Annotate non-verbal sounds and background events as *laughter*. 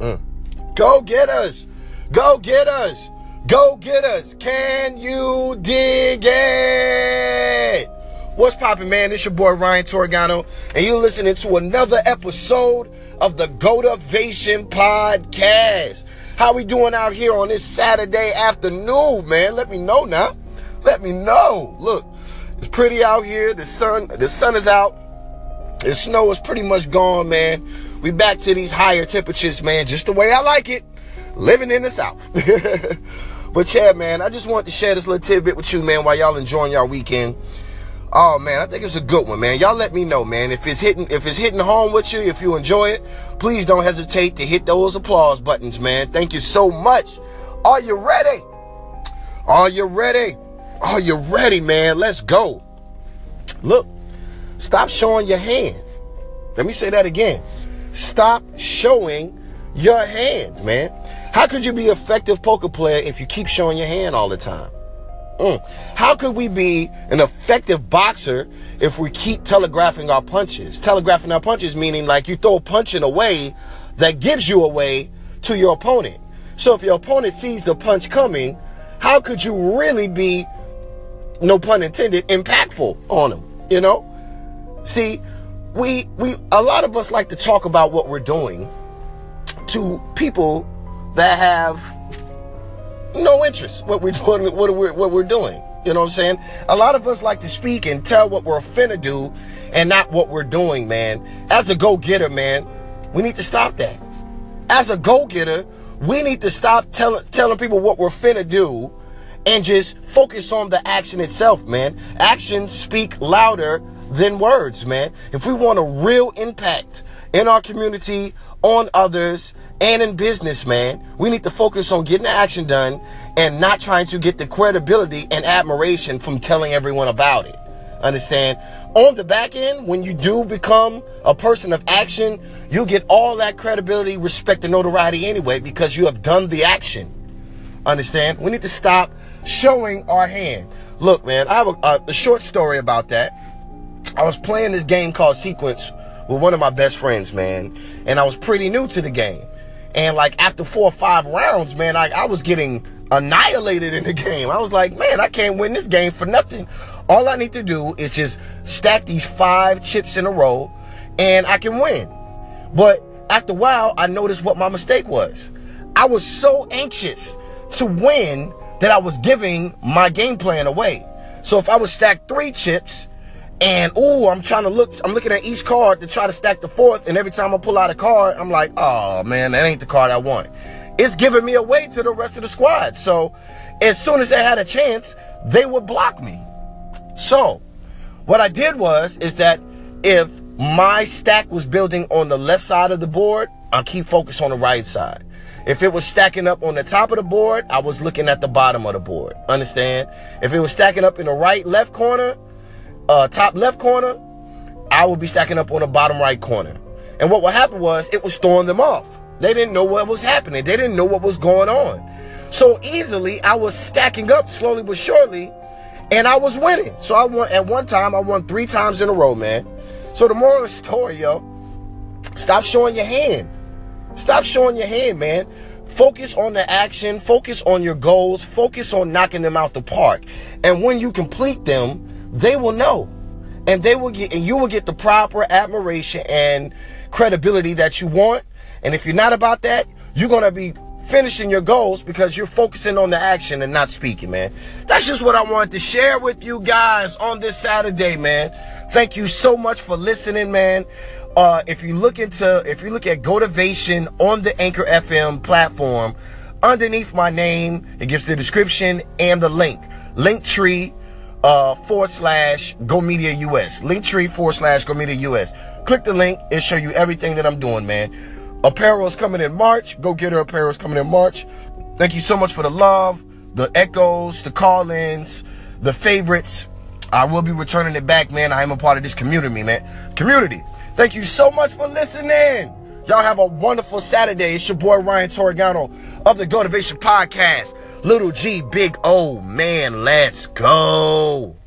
Mm. Go get us. Go get us. Go get us. Can you dig it? What's poppin', man? It's your boy Ryan Torgano, and you're listening to another episode of the Gotivation Podcast. How we doing out here on this Saturday afternoon, man? Let me know now. Let me know. Look, it's pretty out here. The sun, the sun is out. The snow is pretty much gone, man. We back to these higher temperatures, man, just the way I like it. Living in the South. *laughs* but yeah, man, I just wanted to share this little tidbit with you, man, while y'all enjoying y'all weekend. Oh man, I think it's a good one, man. Y'all let me know, man. If it's hitting if it's hitting home with you, if you enjoy it, please don't hesitate to hit those applause buttons, man. Thank you so much. Are you ready? Are you ready? Are you ready, man? Let's go. Look, stop showing your hand. Let me say that again. Stop showing your hand, man. How could you be an effective poker player if you keep showing your hand all the time? Mm. How could we be an effective boxer if we keep telegraphing our punches? Telegraphing our punches meaning like you throw a punch in a way that gives you away to your opponent. So if your opponent sees the punch coming, how could you really be, no pun intended, impactful on them? You know? See, we we a lot of us like to talk about what we're doing to people that have no interest what we're doing what we're what we're doing. You know what i'm saying? A lot of us like to speak and tell what we're finna do and not what we're doing man. As a go-getter man we need to stop that. As a go-getter we need to stop telling telling people what we're finna do and just focus on the action itself man. Actions speak louder than words, man. If we want a real impact in our community, on others, and in business, man, we need to focus on getting the action done and not trying to get the credibility and admiration from telling everyone about it. Understand? On the back end, when you do become a person of action, you get all that credibility, respect, and notoriety anyway because you have done the action. Understand? We need to stop showing our hand. Look, man, I have a, a, short story about that. I was playing this game called Sequence with one of my best friends, man, and I was pretty new to the game. And like after four or five rounds, man, I, I was getting annihilated in the game. I was like, man, I can't win this game for nothing. All I need to do is just stack these five chips in a row and I can win. But after a while, I noticed what my mistake was. I was so anxious to win that I was giving my game plan away. So if I would stack three chips, and ooh, I'm trying to look, I'm looking at each card to try to stack the fourth. And every time I pull out a card, I'm like, oh man, that ain't the card I want. It's giving me away to the rest of the squad. So as soon as they had a chance, they would block me. So what I did was, is that if my stack was building on the left side of the board, I'll keep focus on the right side. If it was stacking up on the top of the board, I was looking at the bottom of the board. Understand? If it was stacking up in the right, left corner, uh, top left corner, I would be stacking up on the bottom right corner. And what would happen was it was throwing them off. They didn't know what was happening. They didn't know what was going on. So easily, I was stacking up slowly but surely, and I was winning. So I won at one time. I won three times in a row, man. So the moral of the story, yo, stop showing your hand. Stop showing your hand, man. Focus on the action. Focus on your goals. Focus on knocking them out the park. And when you complete them, they will know. And they will get, and you will get the proper admiration and credibility that you want. And if you're not about that, you're going to be finishing your goals because you're focusing on the action and not speaking, man. That's just what I wanted to share with you guys on this Saturday, man. Thank you so much for listening, man. Uh, if you look into, if you look at Gotivation on the Anchor FM platform, underneath my name, it gives the description and the link. Linktree uh, forward slash Go Media US. Linktree forward slash Go Media US. Click the link. It'll show you everything that I'm doing, man. Apparel is coming in March. Go-getter apparel is coming in March. Thank you so much for the love, the echoes, the call-ins, the favorites. I will be returning it back, man. I am a part of this community, man. Community. Thank you so much for listening. Y'all have a wonderful Saturday. It's your boy Ryan Torregano of the Gotivation Podcast. Little G, Big O, man, let's go.